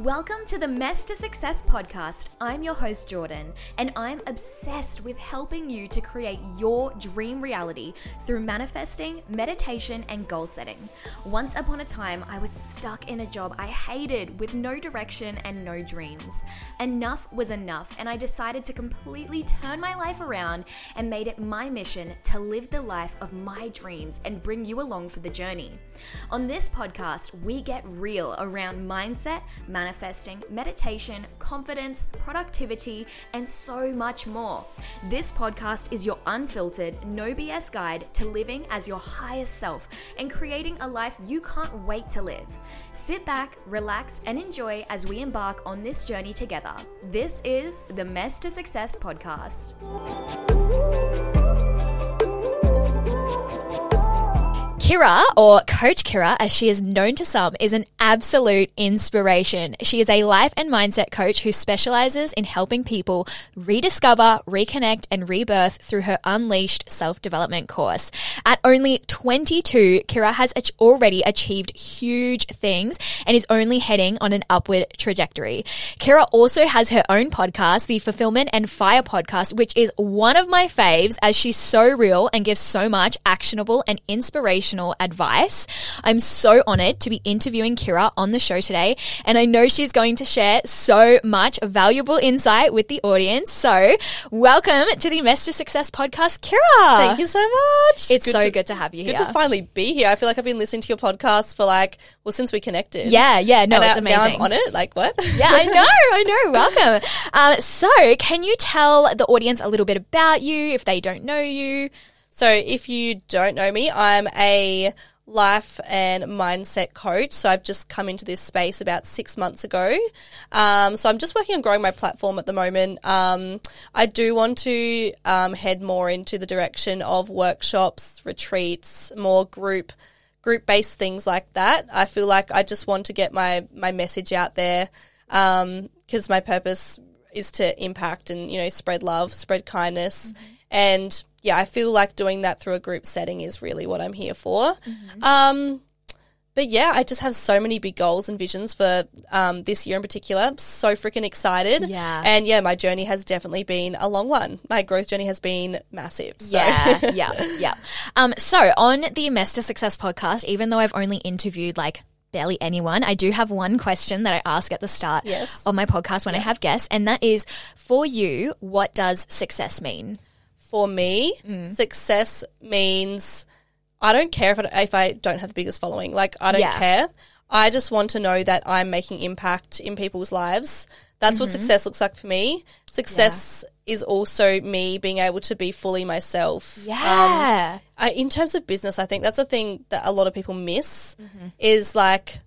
Welcome to the Mess to Success podcast. I'm your host, Jordan, and I'm obsessed with helping you to create your dream reality through manifesting, meditation, and goal setting. Once upon a time, I was stuck in a job I hated with no direction and no dreams. Enough was enough, and I decided to completely turn my life around and made it my mission to live the life of my dreams and bring you along for the journey. On this podcast, we get real around mindset, manifesting, meditation, confidence, productivity, and so much more. This podcast is your unfiltered, no BS guide to living as your highest self and creating a life you can't wait to live. Sit back, relax, and enjoy as we embark on this journey together. This is the Mess to Success podcast. Kira, or Coach Kira, as she is known to some, is an absolute inspiration. She is a life and mindset coach who specializes in helping people rediscover, reconnect, and rebirth through her Unleashed self development course. At only 22, Kira has already achieved huge things and is only heading on an upward trajectory. Kira also has her own podcast, the Fulfillment and Fire podcast, which is one of my faves as she's so real and gives so much actionable and inspirational advice. I'm so honored to be interviewing Kira on the show today, and I know she's going to share so much valuable insight with the audience. So, welcome to the to Success podcast, Kira. Thank you so much. It's good so to, good to have you here. Good to finally be here. I feel like I've been listening to your podcast for like, well, since we connected. Yeah, yeah, no, and it's amazing. Now I'm on it. Like, what? yeah, I know, I know. Welcome. Um, so, can you tell the audience a little bit about you if they don't know you? So, if you don't know me, I'm a life and mindset coach. So I've just come into this space about six months ago. Um, so I'm just working on growing my platform at the moment. Um, I do want to um, head more into the direction of workshops, retreats, more group group based things like that. I feel like I just want to get my my message out there because um, my purpose is to impact and you know spread love, spread kindness, mm-hmm. and yeah, I feel like doing that through a group setting is really what I'm here for. Mm-hmm. Um, but yeah, I just have so many big goals and visions for um, this year in particular. I'm so freaking excited. Yeah. And yeah, my journey has definitely been a long one. My growth journey has been massive. So. Yeah, yeah, yeah. Um, so on the to Success podcast, even though I've only interviewed like barely anyone, I do have one question that I ask at the start yes. of my podcast when yeah. I have guests, and that is for you, what does success mean? For me, mm. success means I don't care if I, if I don't have the biggest following. Like, I don't yeah. care. I just want to know that I'm making impact in people's lives. That's mm-hmm. what success looks like for me. Success yeah. is also me being able to be fully myself. Yeah. Um, I, in terms of business, I think that's a thing that a lot of people miss mm-hmm. is like,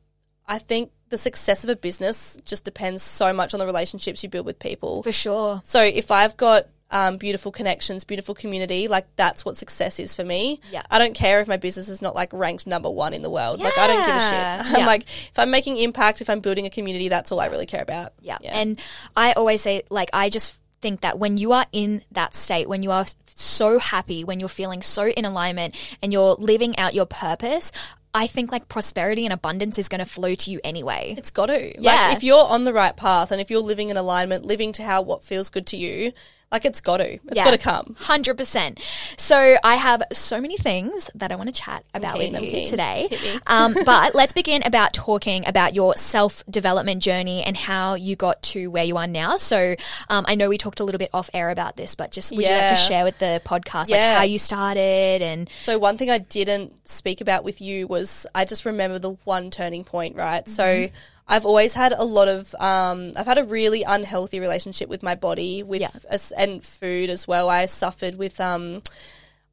I think the success of a business just depends so much on the relationships you build with people. For sure. So if I've got um, beautiful connections, beautiful community. Like that's what success is for me. Yeah. I don't care if my business is not like ranked number one in the world. Yeah. Like I don't give a shit. I'm yeah. like if I'm making impact, if I'm building a community, that's all I really care about. Yeah. yeah. And I always say like I just think that when you are in that state, when you are so happy, when you're feeling so in alignment and you're living out your purpose, I think like prosperity and abundance is going to flow to you anyway. It's got to. Yeah. Like if you're on the right path and if you're living in alignment, living to how what feels good to you, like it's got to. It's yeah, got to come. 100%. So I have so many things that I want to chat about keen, with you today. Um, but let's begin about talking about your self development journey and how you got to where you are now. So um, I know we talked a little bit off air about this, but just would yeah. you like to share with the podcast yeah. like how you started and So one thing I didn't speak about with you was I just remember the one turning point, right? Mm-hmm. So I've always had a lot of, um, I've had a really unhealthy relationship with my body, with yeah. and food as well. I suffered with, um,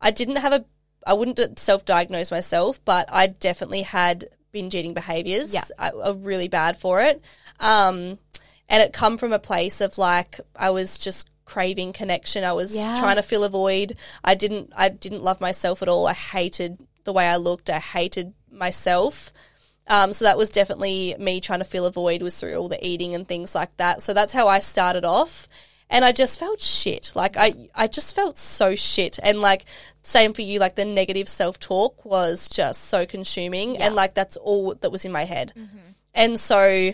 I didn't have a, I wouldn't self-diagnose myself, but I definitely had binge eating behaviors. Yeah, I, I really bad for it. Um, and it come from a place of like I was just craving connection. I was yeah. trying to fill a void. I didn't, I didn't love myself at all. I hated the way I looked. I hated myself. Um, so that was definitely me trying to fill a void was through all the eating and things like that. So that's how I started off. And I just felt shit. Like I, I just felt so shit. And like same for you, like the negative self talk was just so consuming. Yeah. And like that's all that was in my head. Mm-hmm. And so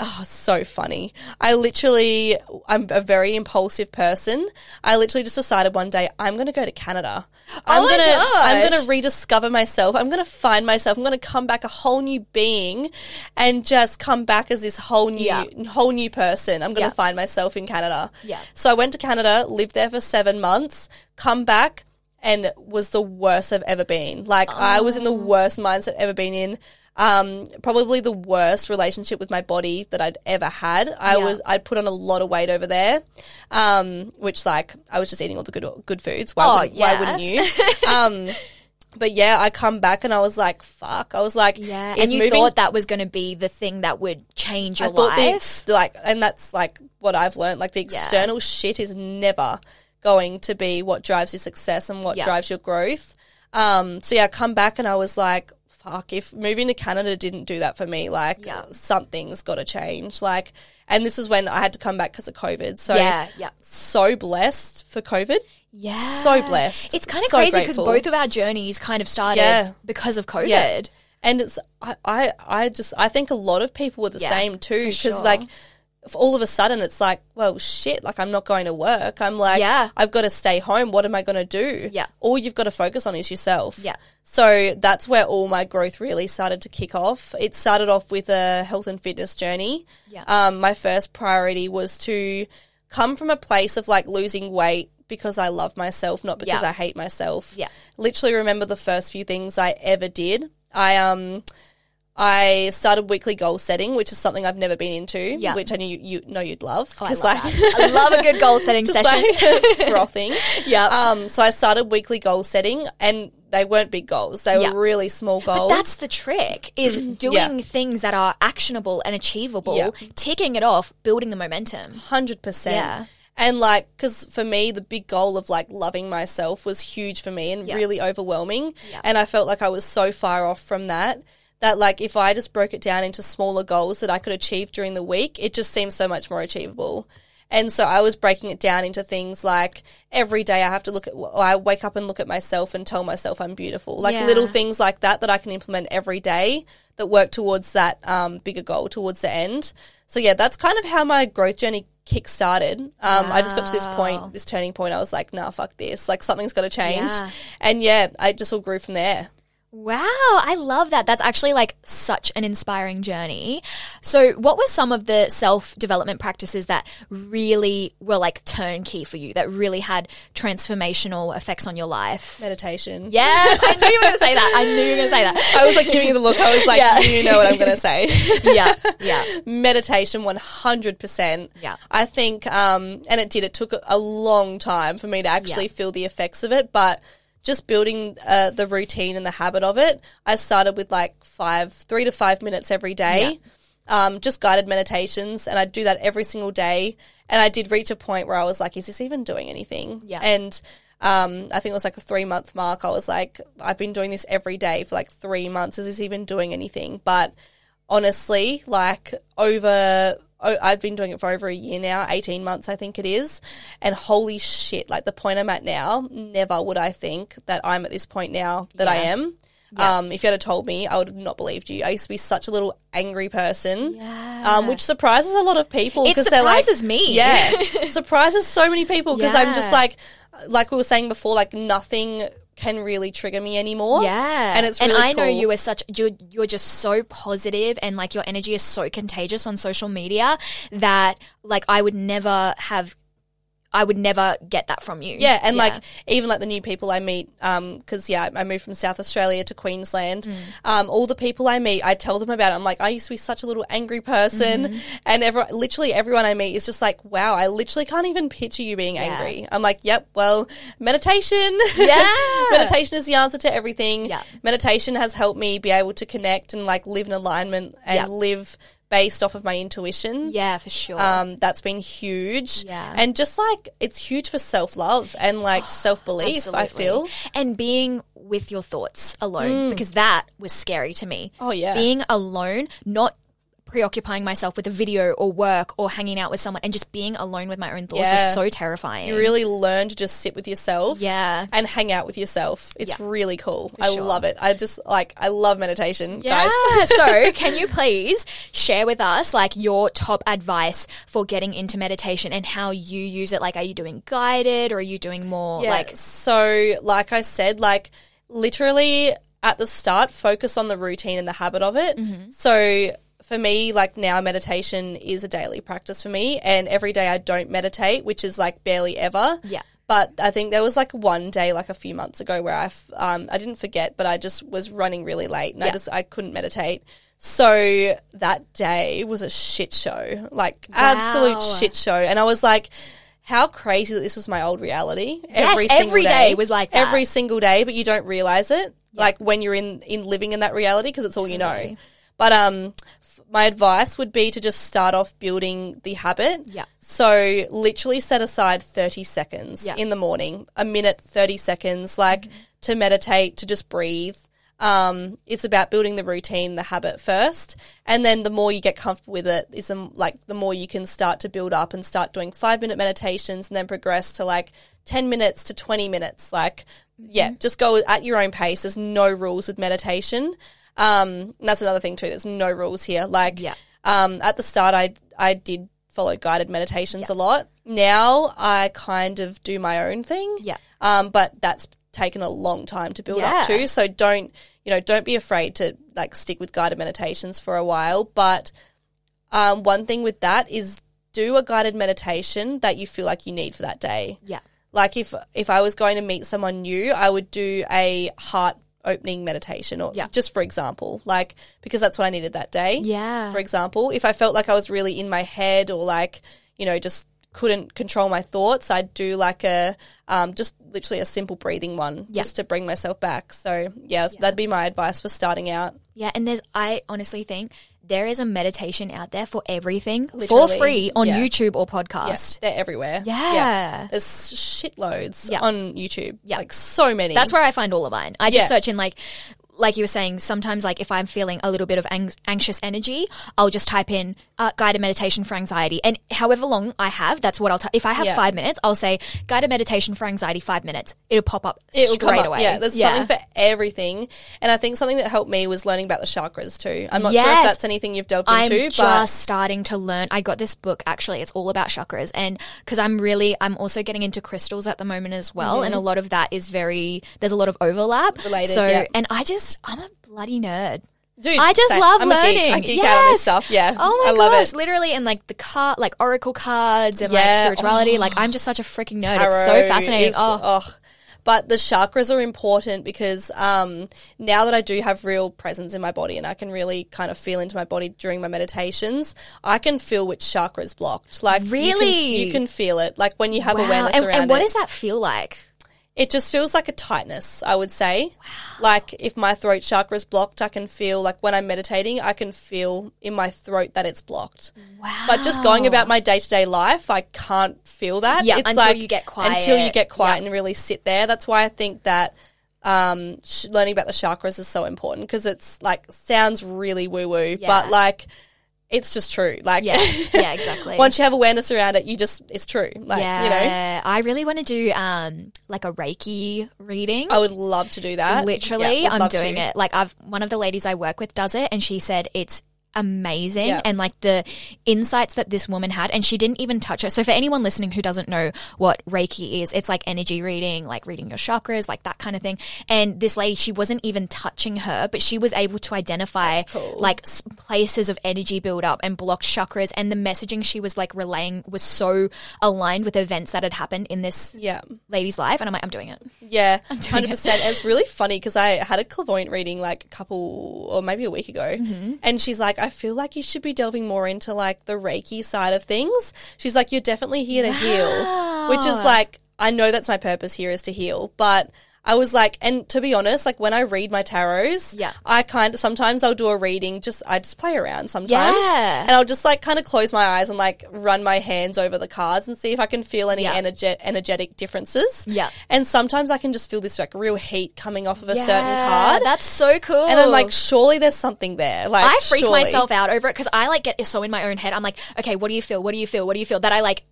Oh, so funny. I literally, I'm a very impulsive person. I literally just decided one day I'm going to go to Canada. Oh I'm Oh gonna, I'm going to rediscover myself. I'm going to find myself. I'm going to come back a whole new being, and just come back as this whole new, whole new person. I'm going to Yeah. find myself in Canada. Yeah. So I went to Canada, lived there for seven months, come back, and was the worst I've ever been. Like I was in the oh. worst mindset I've ever been in. Um, probably the worst relationship with my body that I'd ever had. I Yeah. was I'd put on a lot of weight over there, um, which like I was just eating all the good good foods. Why, Oh, wouldn't, why wouldn't you? um, but yeah, I come back and I was like, fuck. I was like, Yeah, and you moving- thought that was going to be the thing that would change your I thought life. ex- like, and that's like what I've learned. Like the external shit is never going to be what drives your success and what Yeah. drives your growth. Um, so yeah, I come back and I was like, fuck, if moving to Canada didn't do that for me, like Yeah. something's got to change. Like, and this was when I had to come back because of COVID. So yeah, yeah, so blessed for COVID. yeah. So blessed. It's kind of So crazy because both of our journeys kind of started Yeah. because of COVID. Yeah. and it's I, I I just I think a lot of people were the same too because sure. like all of a sudden it's like well shit like I'm not going to work I'm like Yeah. I've got to stay home what am I going to do Yeah. all you've got to focus on is yourself Yeah. so that's where all my growth really started to kick off it started off with a health and fitness journey Yeah. um my first priority was to come from a place of like losing weight because I love myself not because Yeah. I hate myself Yeah. literally remember the first few things I ever did. I um I started weekly goal setting, which is something I've never been into, Yeah. which I knew you, you know you'd love Oh, I, because love like. I love a good goal setting session. like frothing. yeah. Um, so I started weekly goal setting, and they weren't big goals; they Yeah. were really small goals. That's the trick is doing things that are actionable and achievable, Yeah. ticking it off, building the momentum. hundred percent. Yeah. And like, because for me, the big goal of like loving myself was huge for me and really overwhelming. And I felt like I was so far off from that that like if I just broke it down into smaller goals that I could achieve during the week, it just seems so much more achievable. And so I was breaking it down into things like every day I have to look at, I wake up and look at myself and tell myself I'm beautiful. Like Yeah. little things like that that I can implement every day that work towards that um, bigger goal towards the end. So yeah, that's kind of how my growth journey kick started. Um, I just got to this point, this turning point. I was like, nah, fuck this. Like something's got to change. Yeah. And yeah, I just all grew from there. Wow, I love that. That's actually like such an inspiring journey. So, what were some of the self development practices that really were like turnkey for you, that really had transformational effects on your life? Meditation. Yes, I knew you were going to say that. I knew you were going to say that. I was like giving you the look. I was like, Yeah. you know what I'm going to say. yeah, yeah, Meditation, 100%. Yeah. I think, um, and it did, it took a- long time for me to actually Yeah. feel the effects of it, but just building uh, the routine and the habit of it, I started with like five, three to five minutes every day. Um, just guided meditations, and I'd do that every single day. And I did reach a point where I was like, "Is this even doing anything?" Yeah. And um, I think it was like a three month mark. I was like, "I've been doing this every day for like three months. Is this even doing anything?" But honestly, like over, oh, I've been doing it for over a year now, 18 months, I think it is. And holy shit, like the point I'm at now, never would I think that I'm at this point now that I Yeah. am. Um, if you had told me, I would have not believed you. I used to be such a little angry person, um, which surprises a lot of people It because they're like, surprises me. yeah, surprises so many people because I'm just like, like we were saying before, like nothing can really trigger me anymore. Yeah, and it's and really I know you are such you're you're just so positive and like your energy is so contagious on social media that like I would never have I would never get that from you. Yeah, and like even like the new people I meet, because yeah, I moved from South Australia to Queensland. Mm. Um, all the people I meet, I tell them about it. I'm like, I used to be such a little angry person, Mm-hmm. and every, literally everyone I meet is just like, wow, I literally can't even picture you being angry. I'm like, yep, well, meditation, Yeah. meditation is the answer to everything. Yeah. meditation has helped me be able to connect and like live in alignment and Yeah. live based off of my intuition. yeah, for sure. Um, that's been huge. Yeah. And just like it's huge for self love and like self belief, I feel. and being with your thoughts alone because that was scary to me. Oh, yeah. being alone, not preoccupying myself with a video or work or hanging out with someone and just being alone with my own thoughts Yeah. was so terrifying. You really learn to just sit with yourself. Yeah. And hang out with yourself. It's Yeah. really cool. I sure. love it. I just like I love meditation, Yeah. guys. so, can you please share with us like your top advice for getting into meditation and how you use it? Like, are you doing guided or are you doing more Yeah. like? so like I said, like literally at the start, focus on the routine and the habit of it. Mm-hmm. So for me, like now meditation is a daily practice for me and every day I don't meditate, which is like barely ever. Yeah. But I think there was like one day, like a few months ago, where I, f- um, I didn't forget, but I just was running really late and I just I couldn't meditate. So that day was a shit show, like absolute shit show, and I was like, how crazy that this was my old reality. Yes, every day was like that. every single day, but you don't realize it, like when you're in in living in that reality because it's all you know. But um, my advice would be to just start off building the habit. Yeah. So literally set aside 30 seconds Yeah. in the morning, a minute, 30 seconds, like to meditate, to just breathe. Um, it's about building the routine, the habit first, and then the more you get comfortable with it, is the, like the more you can start to build up and start doing five minute meditations, and then progress to like ten minutes to twenty minutes. Like, yeah, just go at your own pace. There's no rules with meditation. Um, and that's another thing too. There's no rules here. Like, Yeah. um, at the start, I I did follow guided meditations a lot. Now I kind of do my own thing. Yeah. Um, but that's taken a long time to build up Yeah. to. So don't you know? Don't be afraid to like stick with guided meditations for a while. But um, one thing with that is do a guided meditation that you feel like you need for that day. Yeah. Like if if I was going to meet someone new, I would do a heart opening meditation or Yeah. just for example, like because that's what I needed that day. Yeah. For example, if I felt like I was really in my head or like, you know, just couldn't control my thoughts, I'd do like a um, just literally a simple breathing one Yeah. just to bring myself back. So, yeah, that'd be my advice for starting out. Yeah, and there's I honestly think there is a meditation out there for everything for free on yeah. YouTube or Yeah, podcast. they're everywhere. Yeah. There's shitloads Yeah. on YouTube. Yeah. Like so many. That's where I find all of mine. I just Yeah. search in like like you were saying, sometimes like if I'm feeling a little bit of ang- anxious energy, I'll just type in uh, guided meditation for anxiety, and however long I have, that's what I'll. T- if I have Yeah. five minutes, I'll say guided meditation for anxiety five minutes. It'll pop up It'll straight up. away. Yeah, there's something for everything. And I think something that helped me was learning about the chakras too. I'm not sure if that's anything you've delved into, but. I'm just starting to learn. I got this book actually. It's all about chakras, and because I'm really, I'm also getting into crystals at the moment as well, and a lot of that is very. There's a lot of overlap. Mm-hmm. Related, So, yeah. and I just, I'm a bloody nerd. dude, I just same. love I'm learning. A geek. I geek out on this stuff. Yeah. Oh my I love gosh, it. literally, and like the card, like oracle cards and like Yeah. spirituality. Oh. Like I'm just such a freaking nerd. it's so fascinating. is- oh, oh. But the chakras are important because um, now that I do have real presence in my body and I can really kind of feel into my body during my meditations, I can feel which chakra is blocked. Like you can- Really? you can, feel it. Like when you have wow. awareness And, around and what it. does that feel like? It just feels like a tightness, I would say. Like if my throat chakra is blocked, I can feel like when I'm meditating, I can feel in my throat that it's blocked. Wow. But just going about my day to day life, I can't feel that. Yeah, it's until like, you get quiet. Until you get quiet Yeah. and really sit there. That's why I think that um, sh- learning about the chakras is so important because it's like sounds really woo woo, Yeah. but like it's just true. Like Yeah, yeah, exactly. once you have awareness around it, you just it's true. Like yeah, you know, Yeah. I really want to do um like a Reiki reading. I would love to do that. Literally, Yeah, I'm doing to. it. Like I've one of the ladies I work with does it, and she said it's amazing Yeah. and like the insights that this woman had and she didn't even touch it so for anyone listening who doesn't know what reiki is it's like energy reading like reading your chakras like that kind of thing and this lady she wasn't even touching her but she was able to identify cool. like s- places of energy build up and blocked chakras and the messaging she was like relaying was so aligned with events that had happened in this Yeah. lady's life and i'm like i'm doing it Yeah, doing hundred percent. It's really funny because I had a clairvoyant reading like a couple or maybe a week ago, Mm-hmm. and she's like, "I feel like you should be delving more into like the Reiki side of things." She's like, "You're definitely here to heal," which is like, I know that's my purpose here is to heal, but I was like, and to be honest, like when I read my tarots, Yeah. I kind of sometimes I'll do a reading. Just I just play around sometimes, Yeah. and I'll just like kind of close my eyes and like run my hands over the cards and see if I can feel any Yeah. energe- energetic differences. Yeah. and sometimes I can just feel this like real heat coming off of a certain card, That's so cool. and I'm like, surely there's something there. Like I freak surely. myself out over it because I like get so in my own head. I'm like, okay, what do you feel? What do you feel? What do you feel? That I like,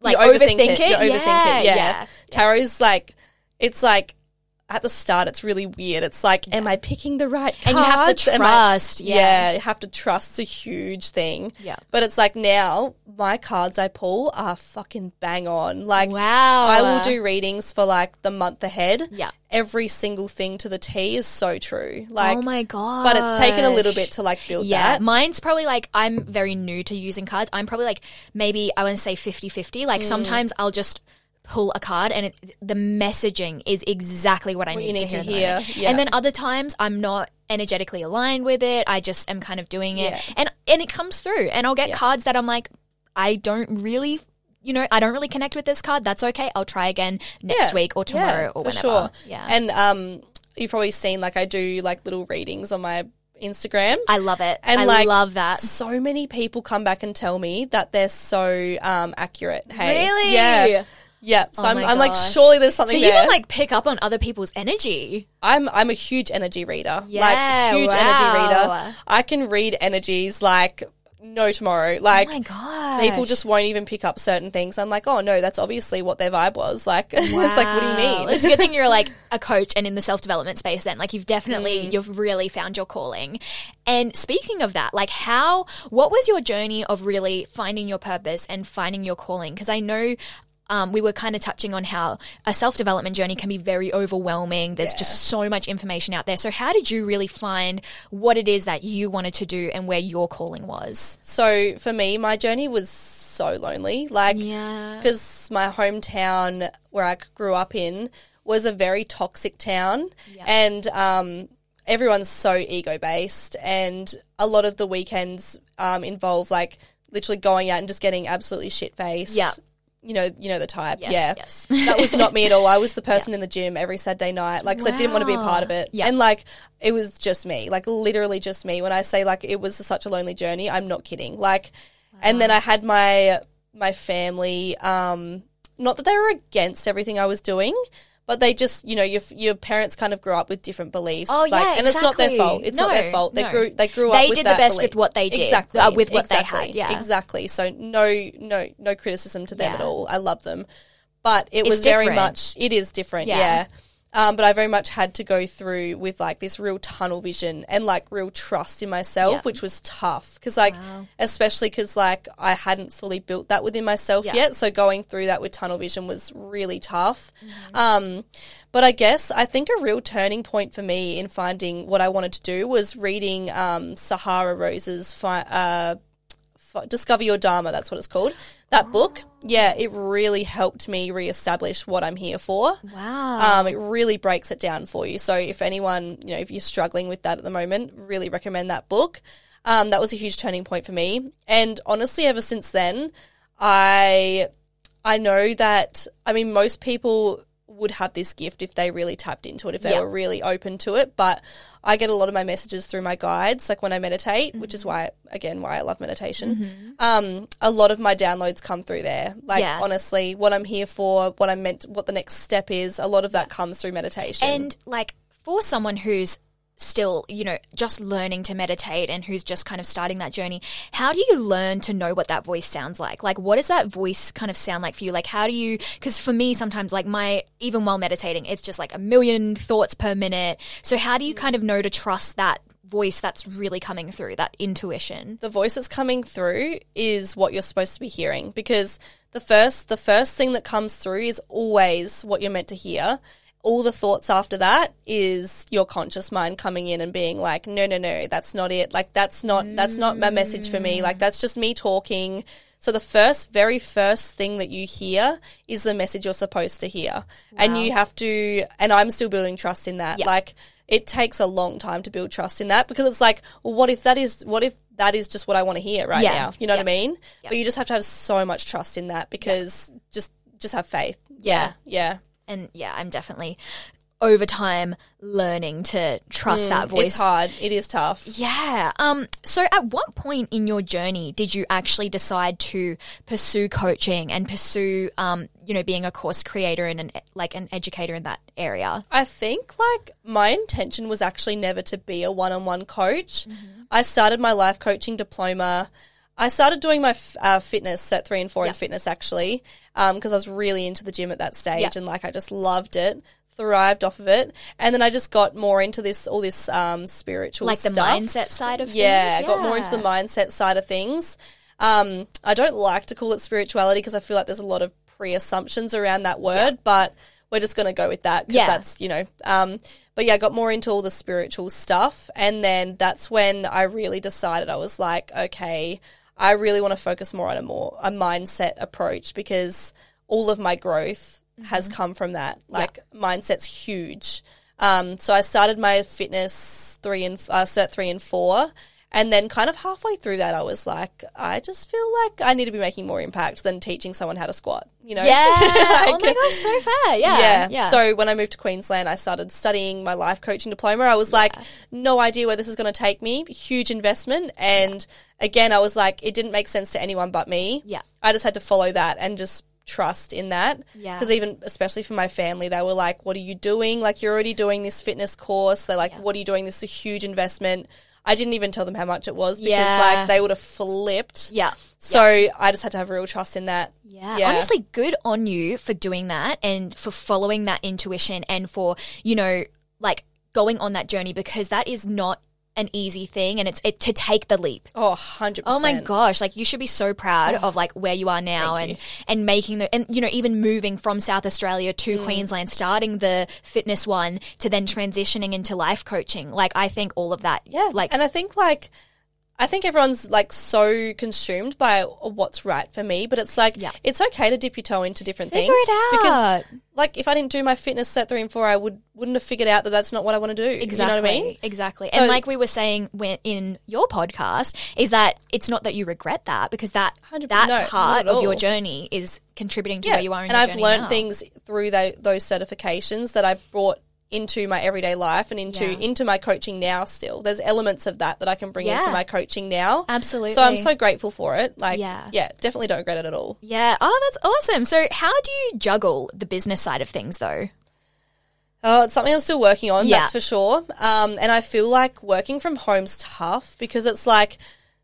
like you overthink, overthink, it. You overthink yeah, it. Yeah. yeah. Tarot's like, it's like at the start, it's really weird. It's like, am I picking the right cards? And you have to Am I- trust, yeah. you have to trust. It's a huge thing. Yeah. But it's like now, my cards I pull are fucking bang on. Like, Wow. I will do readings for like the month ahead. Yeah. Every single thing to the T is so true. Like, oh my god! but it's taken a little bit to like build Yeah, that. mine's probably like I'm very new to using cards. I'm probably like maybe I want to say 50-50. Mm. Like sometimes I'll just pull a card and it, the messaging is exactly what I What need, need to hear. to hear, yeah. And then other times I'm not energetically aligned with it. I just am kind of doing it, Yeah. and and it comes through. And I'll get cards that I'm like, I don't really. You know, I don't really connect with this card. That's okay. I'll try again next Yeah. week or tomorrow Yeah, or whenever. sure. Yeah. And um, you've probably seen like I do like little readings on my Instagram. I love it. And I like love that. So many people come back and tell me that they're so um accurate. Hey, Really? Yeah, yeah. So Oh I'm, I'm like, surely there's something So you there. can like pick up on other people's energy. I'm I'm a huge energy reader. Yeah, like huge wow. energy reader. I can read energies like no tomorrow. Like Oh my god! people just won't even pick up certain things. I'm like, oh no, that's obviously what their vibe was. Like it's like, what do you mean? It's a good thing you're like a coach and in the self development space. Then, like you've definitely Mm. you've really found your calling. And speaking of that, like how what was your journey of really finding your purpose and finding your calling? Because I know. Um, we were kind of touching on how a self development journey can be very overwhelming. There's just so much information out there. So, how did you really find what it is that you wanted to do and where your calling was? So for me, my journey was so lonely. Like, Yeah. because my hometown where I grew up in was a very toxic town, and um, everyone's so ego based, and a lot of the weekends um, involve like literally going out and just getting absolutely shit faced. Yeah. You know, you know the type. Yes, yeah, yes. that was not me at all. I was the person in the gym every Saturday night, like 'cause I didn't want to be a part of it. Yeah. And like it was just me, like literally just me. When I say like it was such a lonely journey, I'm not kidding. Like, and then I had my my family. Um, not that they were against everything I was doing, but they just, you know, your your parents kind of grew up with different beliefs. Oh, like, yeah, and it's not their fault. It's not their fault. They no. grew they grew up. They with did the best belief. with what they did, exactly uh, with what they exactly, had, yeah. exactly. So no, no, no criticism to them Yeah. at all. I love them, but it It's was very much. It is different. Yeah. yeah. Um, but I very much had to go through with like this real tunnel vision and like real trust in myself, Yeah. which was tough because like, especially because like I hadn't fully built that within myself Yeah. yet. So going through that with tunnel vision was really tough. Mm-hmm. Um, but I guess I think a real turning point for me in finding what I wanted to do was reading um, Sahara Rose's fi- uh, Discover Your Dharma, that's what it's called. That book, yeah, it really helped me reestablish what I'm here for. Wow. Um, it really breaks it down for you. So if anyone, you know, if you're struggling with that at the moment, really recommend that book. Um, that was a huge turning point for me. And honestly, ever since then, I I know that I mean most people would have this gift if they really tapped into it, if they Yeah. were really open to it. But I get a lot of my messages through my guides, like when I meditate, which Mm-hmm. is why again why I love meditation. Um, a lot of my downloads come through there. Like Yeah. honestly, what I'm here for, what I'm meant, what the next step is, a lot of that comes through meditation. And like for someone who's still, you know, just learning to meditate and who's just kind of starting that journey, how do you learn to know what that voice sounds like? Like, what does that voice kind of sound like for you? Like, how do you, because for me, sometimes, like, my, even while meditating, it's just like a million thoughts per minute. So, how do you kind of know to trust that voice that's really coming through, that intuition? the voice that's coming through is what you're supposed to be hearing because the first the first thing that comes through is always what you're meant to hear all the thoughts after that is your conscious mind coming in and being like no no no that's not it like that's not that's not my message for me like that's just me talking so the first very first thing that you hear is the message you're supposed to hear and you have to and i'm still building trust in that Yeah. like it takes a long time to build trust in that because it's like, well, what if that is what if that is just what I want to hear right Yeah. now? You know what I Yeah. mean? But you just have to have so much trust in that because just just have faith. Yeah. Yeah. And yeah, I'm definitely over time learning to trust that voice. Mm, It's hard. It is tough. Yeah. Um. So, at what point in your journey did you actually decide to pursue coaching and pursue, um, you know, being a course creator and an like an educator in that area? I think like my intention was actually never to be a one-on-one coach. I started my life coaching diploma. I started doing my f- uh, fitness cert three and four in fitness actually because I was really into the gym at that stage Yep. and like I just loved it, thrived off of it, and then I just got more into this all this um, spiritual Like the mindset side of Yeah, things? I got more into the mindset side of things. Um, I don't like to call it spirituality because I feel like there's a lot of pre-assumptions around that word, but we're just going to go with that because Yeah. that's, you know, um, but yeah, I got more into all the spiritual stuff. And then that's when I really decided I was like, okay, I really want to focus more on a more, a mindset approach because all of my growth has come from that. Like mindset's huge. Um, so I started my fitness three and uh, cert three and four, and then kind of halfway through that, I was like, I just feel like I need to be making more impact than teaching someone how to squat. You know? Yeah. oh my gosh, so fair. Yeah. yeah. Yeah. So when I moved to Queensland, I started studying my life coaching diploma. I was like, no idea where this is going to take me. Huge investment. And again, I was like, it didn't make sense to anyone but me. Yeah. I just had to follow that and just trust in that. Yeah. Because even, especially for my family, they were like, what are you doing? Like, you're already doing this fitness course. They're like, what are you doing? This is a huge investment. I didn't even tell them how much it was because Yeah. like they would have flipped. yeah. So I just had to have real trust in that. Yeah. Yeah. Honestly, good on you for doing that and for following that intuition and for, you know, like going on that journey because that is not an easy thing and it's it to take the leap. Oh, 100%. Oh my gosh, like you should be so proud of like where you are now and you. and making the and you know even moving from South Australia to Mm. Queensland starting the fitness one to then transitioning into life coaching. Like I think all of that Yeah, like and I think like I think everyone's like so consumed by what's right for me, but it's like Yeah. it's okay to dip your toe into different Figure things because like if I didn't do my fitness cert three and four, I would wouldn't have figured out that that's not what I want to do. Exactly. You know what I mean? Exactly. So- and like we were saying when in your podcast, is that it's not that you regret that because that that no, part of your journey is contributing to where you are in and I've learned now. things through tho- those certifications that I've brought into my everyday life and into Yeah. into my coaching now still there's elements of that that I can bring into my coaching now Absolutely. so I'm so grateful for it like Yeah. yeah definitely don't regret it at all Yeah. Oh, that's awesome. So how do you juggle the business side of things though? Oh, it's something I'm still working on, Yeah. that's for sure. Um, and I feel like working from home's tough because it's like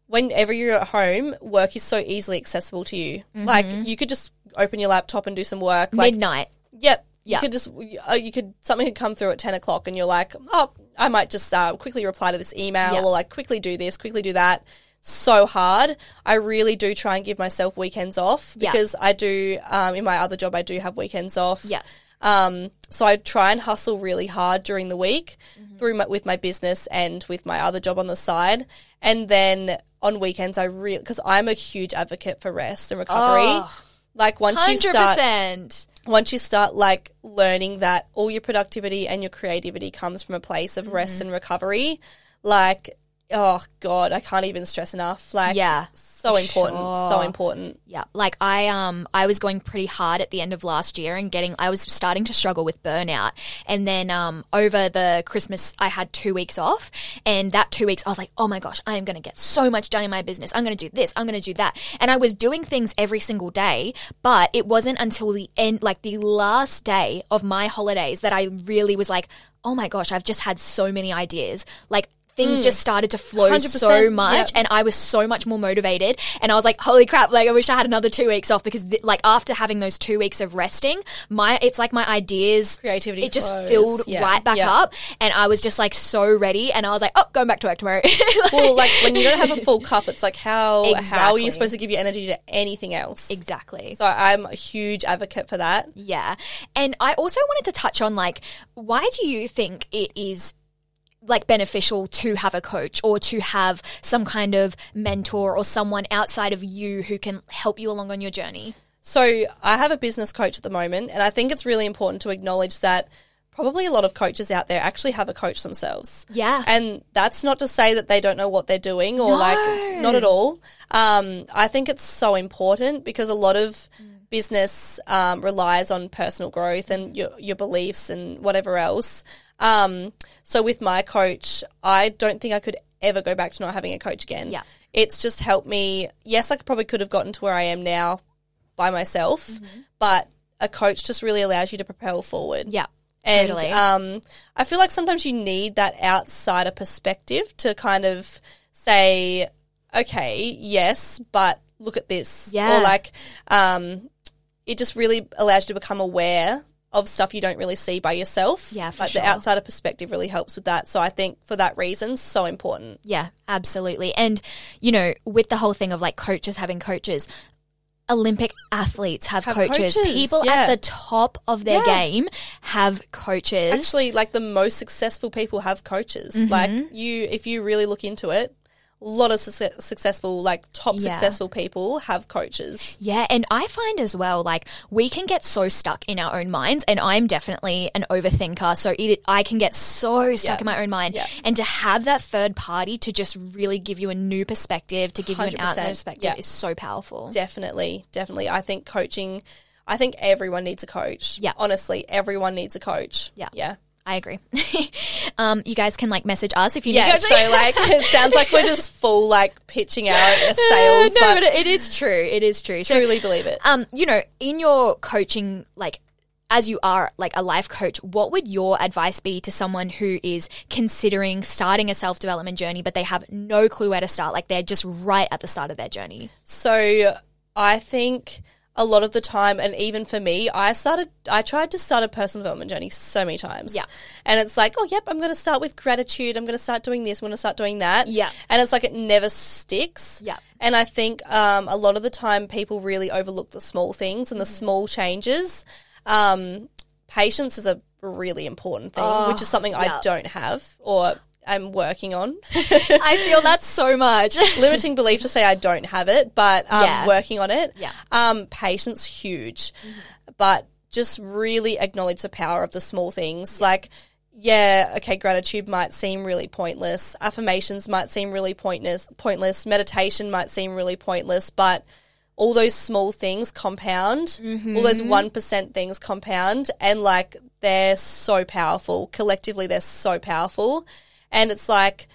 whenever you're at home, work is so easily accessible to you. Like you could just open your laptop and do some work. Like, Midnight. yep, Yeah. you could just uh, you could something could come through at ten o'clock, and you're like, oh, I might just uh, quickly reply to this email Yeah. or like quickly do this, quickly do that. So hard. I really do try and give myself weekends off Yeah. because I do um, in my other job. I do have weekends off. Yeah. Um, so I try and hustle really hard during the week Mm-hmm. through my, with my business and with my other job on the side. And then on weekends, I really, because I'm a huge advocate for rest and recovery. Oh. like once you Hundred start. Once you start like learning that all your productivity and your creativity comes from a place of Mm-hmm. rest and recovery, like, oh God, I can't even stress enough. Like, Yeah. so important, so important. Yeah, like I um I was going pretty hard at the end of last year and getting I was starting to struggle with burnout. And then um over the Christmas I had 2 weeks off and that 2 weeks I was like, "Oh my gosh, I am going to get so much done in my business. I'm going to do this, I'm going to do that." And I was doing things every single day, but it wasn't until the end like the last day of my holidays that I really was like, "Oh my gosh, I've just had so many ideas." Like Things just mm. started to flow 100%, so much, yep. and I was so much more motivated. And I was like, "Holy crap! Like, I wish I had another two weeks off because, th- like, after having those two weeks of resting, my it's like my ideas, Creativity it just filled yeah, right back yeah. up, and I was just like so ready. And I was like, "Oh, going back to work tomorrow." Well, like when you don't have a full cup, it's like how how are you supposed to give your energy to anything else? exactly. So I'm a huge advocate for that. Yeah. And I also wanted to touch on like why do you think it is like beneficial to have a coach or to have some kind of mentor or someone outside of you who can help you along on your journey? So I have a business coach at the moment, and I think it's really important to acknowledge that probably a lot of coaches out there actually have a coach themselves. Yeah. And that's not to say that they don't know what they're doing or like not at all. Um, I think it's so important because a lot of business um, relies on personal growth and your your beliefs and whatever else. Um, so with my coach, I don't think I could ever go back to not having a coach again. Yeah. It's just helped me. Yes, I probably could have gotten to where I am now by myself, Mm-hmm. but a coach just really allows you to propel forward. Yeah. And Totally. um, I feel like sometimes you need that outsider perspective to kind of say, okay, yes, but look at this. Yeah. Or like, um, it just really allows you to become aware of stuff you don't really see by yourself. Yeah, for like sure. the outsider perspective really helps with that. So I think for that reason, so important. Yeah, absolutely. And, you know, with the whole thing of like coaches having coaches, Olympic athletes have, Have coaches. coaches, People yeah. at the top of their Yeah. game have coaches. Actually, like the most successful people have coaches. Mm-hmm. Like you, if you really look into it, lot of success, successful, like top Yeah. successful people have coaches. Yeah, and I find as well, like we can get so stuck in our own minds, and I'm definitely an overthinker, so it, I can get so stuck Yeah. in my own mind. Yeah. And to have that third party to just really give you a new perspective, to give you an 100%. outside perspective, is so powerful. Definitely, definitely. I think coaching. I think everyone needs a coach. Yeah. honestly, everyone needs a coach. Yeah. yeah, I agree. um, you guys can like message us if you yeah. need So like, it sounds like we're just full like pitching our sales, no, but but it is true. It is true. So, truly believe it. um, you know, in your coaching, like as you are like a life coach, what would your advice be to someone who is considering starting a self development journey, but they have no clue where to start? Like they're just right at the start of their journey. So I think a lot of the time, and even for me, I started, I tried to start a personal development journey so many times. Yeah. And it's like, oh, yep, I'm going to start with gratitude. I'm going to start doing this. I'm going to start doing that. Yeah. And it's like it never sticks. Yeah. And I think um, a lot of the time people really overlook the small things and the Mm-hmm. small changes. Um, patience is a really important thing, which is something Oh, yeah. I don't have or I'm working on. I feel that so much. limiting belief to say I don't have it, but um, Yeah. working on it. Yeah. Um, patience huge, but just really acknowledge the power of the small things. Like, yeah, okay, gratitude might seem really pointless. Affirmations might seem really pointless. Pointless. Meditation might seem really pointless, but all those small things compound. All those one percent things compound, and like they're so powerful. Collectively, they're so powerful, and it's like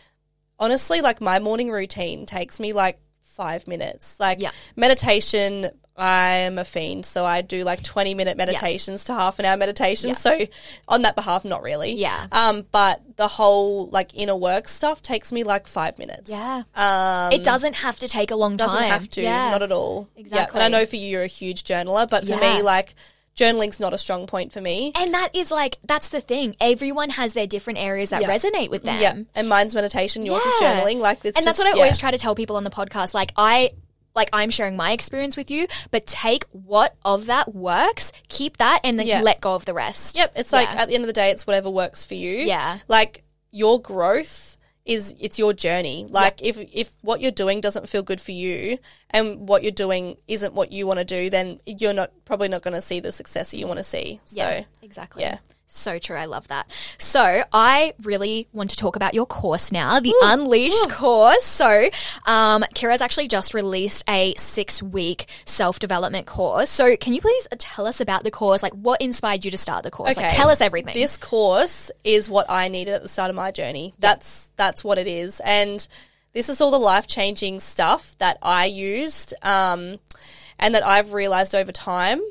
honestly, like my morning routine takes me like five minutes. Like Yeah. meditation, I'm a fiend, so I do like twenty minute meditations to half an hour meditations. So on that behalf, not really. Yeah. Um, but the whole like inner work stuff takes me like five minutes. yeah. Um, it doesn't have to take a long time. doesn't have to, Yeah. not at all. Yeah, Exactly. And I know for you, you're a huge journaler, but for Yeah. me, like journaling's not a strong point for me. and that is like that's the thing. Everyone has their different areas that Yeah. resonate with them. Yeah, and mine's meditation, yours is journaling. Like, and that's just- what I yeah. always try to tell people on the podcast. Like I like I'm sharing my experience with you, but take what of that works, keep that, and then Yeah. let go of the rest. Yep, it's like Yeah. at the end of the day, it's whatever works for you. Yeah. like your growth is it's your journey. Like if if what you're doing doesn't feel good for you, and what you're doing isn't what you want to do, then you're not probably not going to see the success that you want to see. So Yeah, exactly. yeah. So true. I love that. So I really want to talk about your course now, the Unleashed course. So um, Kira's actually just released a six week self development course. So can you please tell us about the course? Like what inspired you to start the course? Like tell us everything. This course is what I needed at the start of my journey. That's that's what it is, and this is all the life changing stuff that I used, um, and that I've realized over time.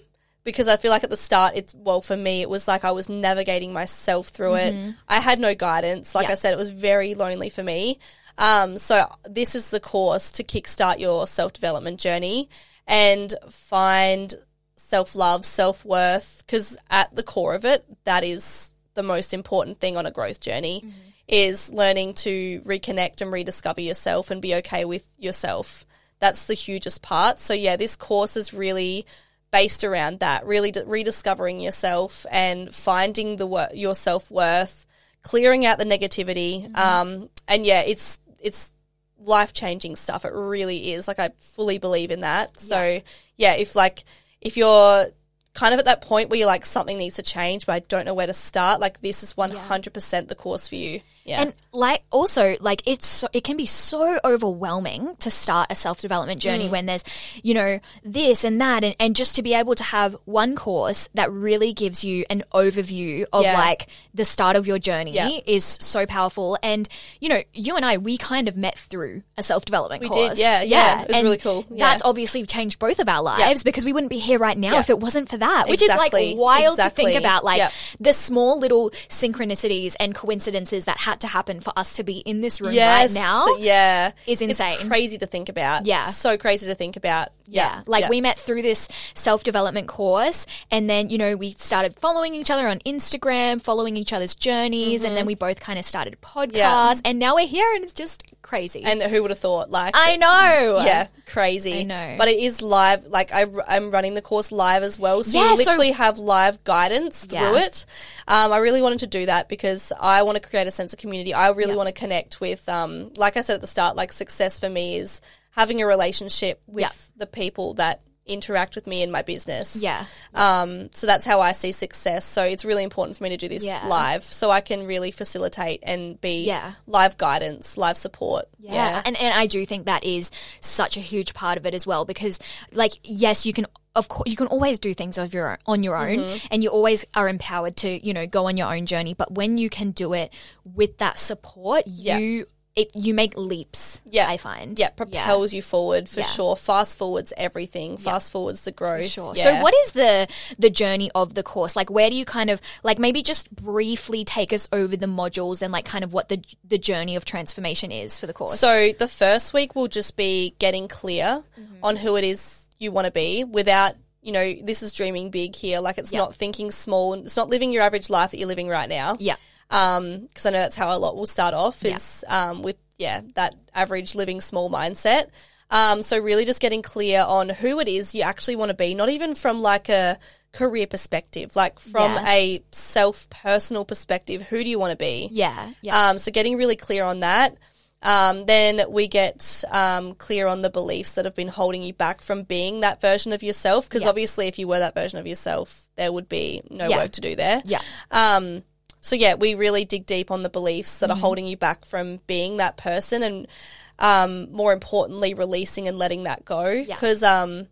Because I feel like at the start, it's well for me, it was like I was navigating myself through it. I had no guidance. Like Mm-hmm. Yeah. I said, it was very lonely for me. Um, so this is the course to kickstart your self development journey and find self love, self worth, because at the core of it, that is the most important thing on a growth journey is learning to reconnect and rediscover yourself and be okay with yourself. That's the hugest part. So, yeah, this course is really based around that, really d- rediscovering yourself and finding the wor- your self worth, clearing out the negativity. Um, and yeah, it's it's life changing stuff. It really is. Like I fully believe in that. So yeah, if like if you're kind of at that point where you're like something needs to change, but I don't know where to start, like this is 100% the course for you. Yeah. And like also like it's so, it can be so overwhelming to start a self development journey Mm. when there's you know this and that and, and just to be able to have one course that really gives you an overview of Yeah. like the start of your journey Yeah. is so powerful and you know you and I we kind of met through a self development We course did, yeah, yeah. It was really cool, yeah. that's obviously changed both of our lives because we wouldn't be here right now Yeah. if it wasn't for that which Exactly, is like wild to think about like the small little synchronicities and coincidences that had to happen for us to be in this room yes, right now. yeah, is It's insane. crazy to think about. Yeah. so crazy to think about. Yeah. Like yeah. we met through this self development course and then, you know, we started following each other on Instagram, following each other's journeys, and then we both kind of started podcasts Mm-hmm. Yeah. and now we're here and it's just crazy. And who would have thought? Like, I know. yeah, crazy. I know. but it is live. Like I, am running the course live as well, so Yeah, you so- literally have live guidance Yeah. through it. Um, I really wanted to do that because I want to create a sense of community. I really want to connect with, um, like I said at the start, like success for me is having a relationship with Yeah. the people that interact with me in my business. Yeah. Um, so that's how I see success. So it's really important for me to do this Yeah. live so I can really facilitate and be Yeah. live guidance, live support. Yeah. And and I do think that is such a huge part of it as well because like yes, you can of course you can always do things of your on your own Mm-hmm. and you always are empowered to, you know, go on your own journey, but when you can do it with that support, Yeah. you it you make leaps, Yeah. I find. Yeah, propels you forward for Yeah. sure. Fast forwards everything. Fast forwards the growth. Sure. Yeah. So what is the the journey of the course? Like where do you kind of like maybe just briefly take us over the modules and like kind of what the the journey of transformation is for the course? So the first week will just be getting clear Mm-hmm. on who it is you want to be without, you know, this is dreaming big here. Like it's Yeah. not thinking small. It's not living your average life that you're living right now. yeah. Um, because I know that's how a lot will start off is um with yeah that average living small mindset. Um, so really just getting clear on who it is you actually want to be, not even from like a career perspective, like from Yeah. a self personal perspective. Who do you want to be? Yeah. Yeah. Um, so getting really clear on that. Um, then we get um, clear on the beliefs that have been holding you back from being that version of yourself. Because Yeah. obviously, if you were that version of yourself, there would be no Yeah. work to do there. yeah. Um, so yeah, we really dig deep on the beliefs that Mm-hmm. are holding you back from being that person, and um, more importantly, releasing and letting that go. Because um,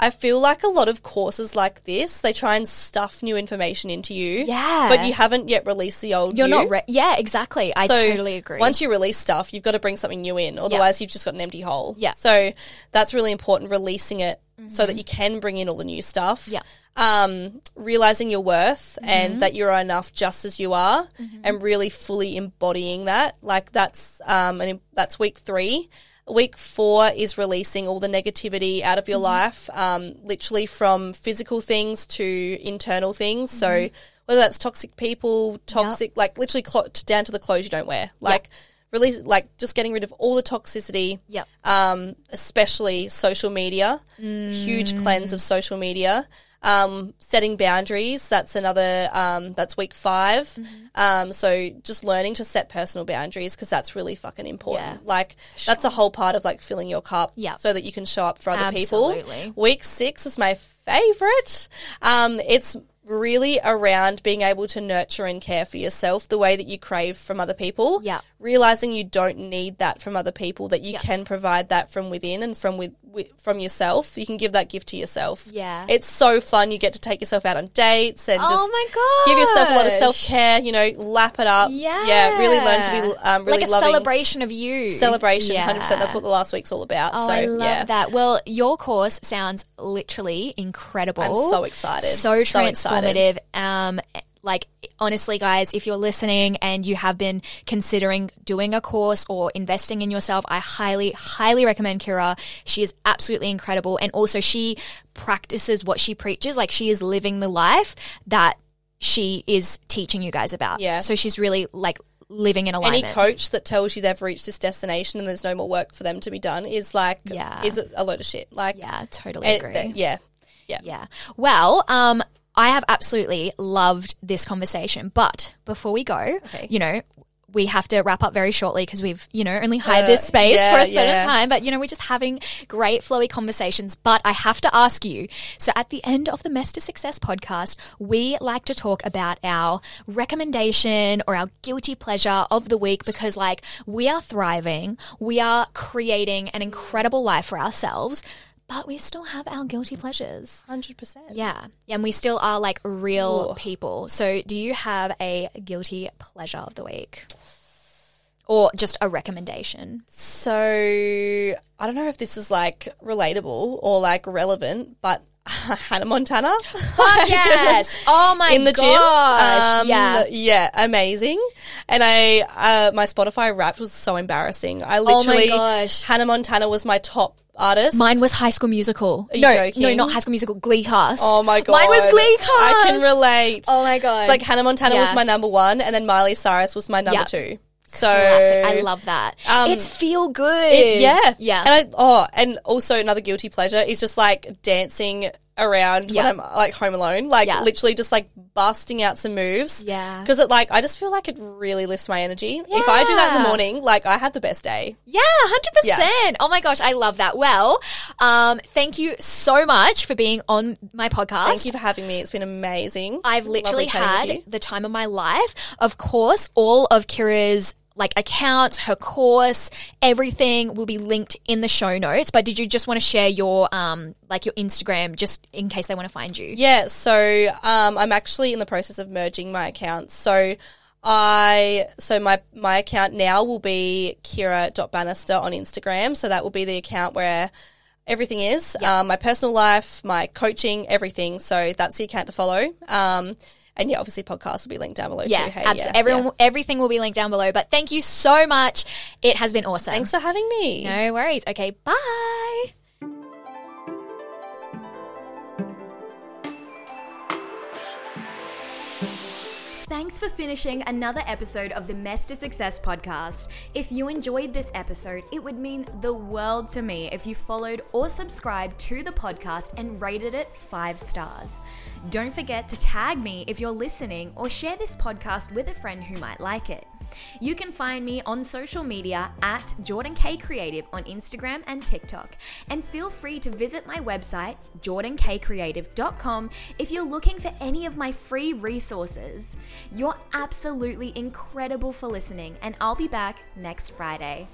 I feel like a lot of courses like this, they try and stuff new information into you. Yeah. but you haven't yet released the old. You're you. not re- Yeah, exactly. I So totally agree. Once you release stuff, you've got to bring something new in. Otherwise, you've just got an empty hole. Yeah. So that's really important, releasing it so that you can bring in all the new stuff. Yeah. Um, realizing your worth and that you're enough just as you are and really fully embodying that. Like that's, um, and that's week three. Week four is releasing all the negativity out of your life, um, literally from physical things to internal things. So whether that's toxic people, toxic, like literally clo- down to the clothes you don't wear, like release, like just getting rid of all the toxicity. Yep. Um, especially social media, huge cleanse of social media. Um, setting boundaries. That's another. Um, that's week 5 Um, so just learning to set personal boundaries because that's really fucking important. Yeah. Like that's a whole part of like filling your cup, Yeah. so that you can show up for other Absolutely. people. Week six is my favorite. Um, it's really around being able to nurture and care for yourself the way that you crave from other people. Yeah. Realizing you don't need that from other people, that you can provide that from within and from with, with from yourself. You can give that gift to yourself. Yeah. It's so fun. You get to take yourself out on dates and Oh just my give yourself a lot of self care, you know, lap it up. Yeah. Yeah. Really learn to be um, really like a loving. celebration of you. Celebration, Yeah. 100%. That's what the last week's all about. Oh, so, I love yeah. that. Well, your course sounds literally incredible. I'm so excited. So, So excited. Transformative. Um, like honestly, guys, if you're listening and you have been considering doing a course or investing in yourself, I highly, highly recommend Kira. She is absolutely incredible, and also she practices what she preaches. Like she is living the life that she is teaching you guys about. Yeah. So she's really like living in alignment. Any coach that tells you they've reached this destination and there's no more work for them to be done is like, Yeah. is a, load of shit. Like, yeah, totally it- agree. that- yeah, Yeah. Well, um, I have absolutely loved this conversation, but before we go, Okay. you know, we have to wrap up very shortly because we've, you know, only hired uh, this space yeah, for a certain yeah. time. But, you know, we're just having great flowy conversations. But I have to ask you so at the end of the Mess to Success podcast, we like to talk about our recommendation or our guilty pleasure of the week because, like, we are thriving, we are creating an incredible life for ourselves. But we still have our guilty pleasures. Hundred percent. Yeah. And we still are like real Ooh. people. So, do you have a guilty pleasure of the week? Or just a recommendation? So I don't know if this is like relatable or like relevant, but Hannah Montana. Fuck yes. Oh my in the gosh. gym. Um, yeah. yeah, amazing. And I, uh, my Spotify Wrapped was so embarrassing. I literally, Oh my gosh. Hannah Montana was my top artist. Mine was High School Musical. Are you no, joking? no, not High School Musical. Glee cast. Oh my god, Mine was Glee cast. I can relate. Oh my god. It's like Hannah Montana was my number one, and then Miley Cyrus was my number Yeah. two. So Classic. I love that. Um, it's feel good. it, yeah, Yeah. And I oh, and also another guilty pleasure is just like dancing around Yeah. when I'm like home alone, like Yeah. literally just like busting out some moves. Yeah. because it like I just feel like it really lifts my energy. If I do that in the morning, like I have the best day. Yeah, hundred percent. Oh my gosh, I love that. Well, um, thank you so much for being on my podcast. Thank you for having me. It's been amazing. I've literally Lovely had the time of my life. Of course, all of Kira's like accounts, her course, everything will be linked in the show notes. But did you just want to share your um like your Instagram just in case they want to find you? Yeah, so um, I'm actually in the process of merging my accounts. So I so my my account now will be Kira.Bannister on Instagram. So that will be the account where everything is. Um, my personal life, my coaching, everything. So that's the account to follow. Um, and yeah, obviously podcast will be linked down below Yeah, too. Hey, absolutely. yeah, Everyone, yeah. everything will be linked down below. But thank you so much. It has been awesome. Thanks for having me. No worries. Okay, bye. Thanks for finishing another episode of the Mess to Success podcast. If you enjoyed this episode, it would mean the world to me if you followed or subscribed to the podcast and rated it five stars. Don't forget to tag me if you're listening or share this podcast with a friend who might like it. You can find me on social media at Jordan K Creative on Instagram and TikTok. And feel free to visit my website, jordankcreative.com, if you're looking for any of my free resources. You're absolutely incredible for listening, and I'll be back next Friday.